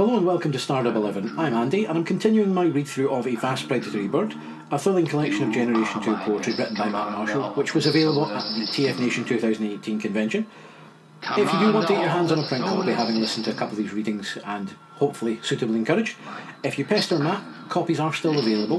Hello and welcome to Startup 11. I'm Andy and I'm continuing my read through of A Vast Predatory Bird, a thrilling collection of Generation 2 poetry written by Matt Marshall, which was available at the TF Nation 2018 convention. If you do want to get your hands on a print copy, having listened to a couple of these readings and hopefully suitably encouraged, if you pester Matt, copies are still available.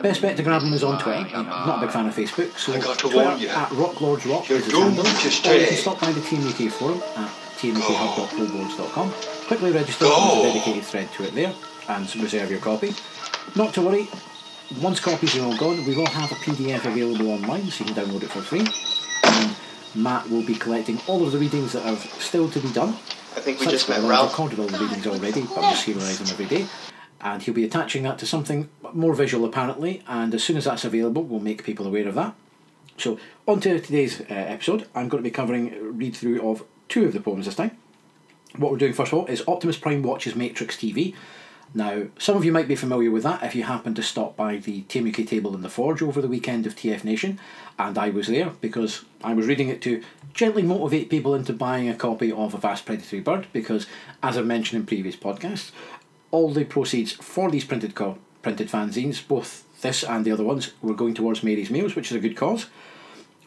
Best bet to grab them is on Twitter. I'm not a big fan of Facebook, so I got to Twitter warn you. at Rocklordsrock You're is his handle. Or you can stop by the TMUK forum at tmukhub.flowboards.com. Quickly register, Go. there's a dedicated thread to it there, and reserve your copy. Not to worry, once copies are all gone, we will have a PDF available online, so you can download it for free. And Matt will be collecting all of the readings that are still to be done. I think we Such just met that I've Ralph. recorded all the readings already, but I'm just serialising them every day. And he'll be attaching that to something more visual, apparently. And as soon as that's available, we'll make people aware of that. So, on to today's uh, episode. I'm going to be covering a read through of two of the poems this time. What we're doing first of all is Optimus Prime watches Matrix TV. Now, some of you might be familiar with that if you happen to stop by the TMUK table in the Forge over the weekend of TF Nation, and I was there because I was reading it to gently motivate people into buying a copy of A Vast Predatory Bird because, as I've mentioned in previous podcasts, all the proceeds for these printed co- printed fanzines, both this and the other ones, were going towards Mary's Meals, which is a good cause.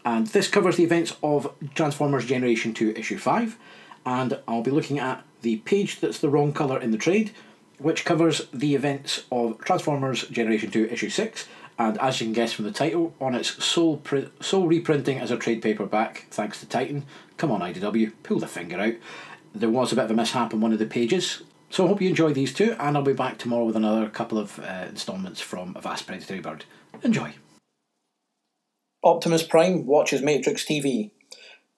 And this covers the events of Transformers Generation 2 Issue 5. And I'll be looking at the page that's the wrong colour in the trade, which covers the events of Transformers Generation 2 Issue 6. And as you can guess from the title, on its sole, pri- sole reprinting as a trade paperback, thanks to Titan. Come on, IDW, pull the finger out. There was a bit of a mishap on one of the pages. So I hope you enjoy these two, and I'll be back tomorrow with another couple of uh, instalments from A Vast Predatory Bird. Enjoy. Optimus Prime watches Matrix TV.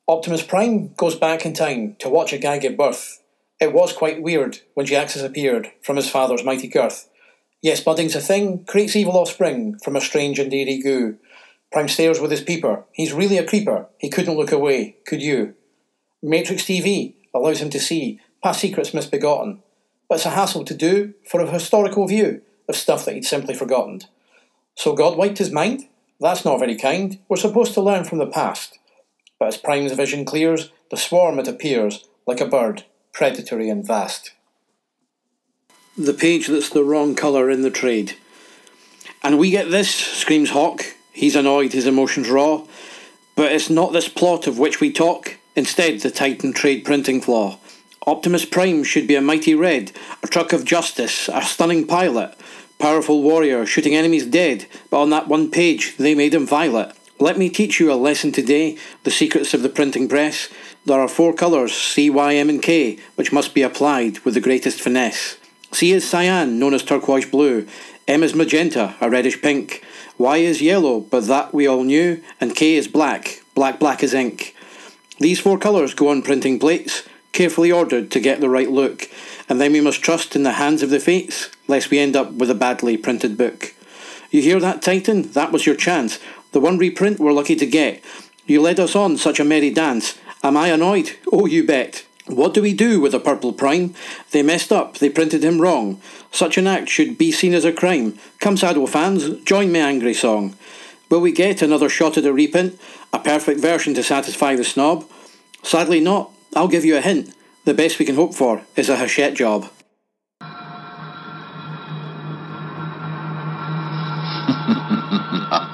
Optimus Prime goes back in time to watch a guy give birth. It was quite weird when Jhiaxus appeared from his father's mighty girth. Yes, budding's a thing, creates evil offspring from a strange and eerie goo. Prime stares with his peeper. He's really a creeper. He couldn't look away, could you? Matrix TV allows him to see past secrets misbegotten, but it's a hassle to do for a historical view of stuff that he'd simply forgotten. So God wiped his mind? That's not very kind. We're supposed to learn from the past. But as Prime's vision clears, the swarm it appears, like a bird, predatory and vast. The page that's the wrong colour in the trade. And we get this, screams Hawk. He's annoyed, his emotions raw. But it's not this plot of which we talk, instead, the Titan trade printing flaw. Optimus Prime should be a mighty red, a truck of justice, a stunning pilot, powerful warrior shooting enemies dead, but on that one page they made him violet. Let me teach you a lesson today, the secrets of the printing press. There are four colours, C, Y, M and K, which must be applied with the greatest finesse. C is cyan, known as turquoise blue. M is magenta, a reddish pink. Y is yellow, but that we all knew. And K is black, black black as ink. These four colours go on printing plates, carefully ordered to get the right look, and then we must trust in the hands of the fates, lest we end up with a badly printed book. You hear that, Titan? That was your chance. The one reprint we're lucky to get. You led us on such a merry dance. Am I annoyed? Oh, you bet. What do we do with a purple prime? They messed up, they printed him wrong. Such an act should be seen as a crime. Come, Saddle fans, join me angry song. Will we get another shot at a reprint? A perfect version to satisfy the snob? Sadly not. I'll give you a hint. The best we can hope for is a Hachette job.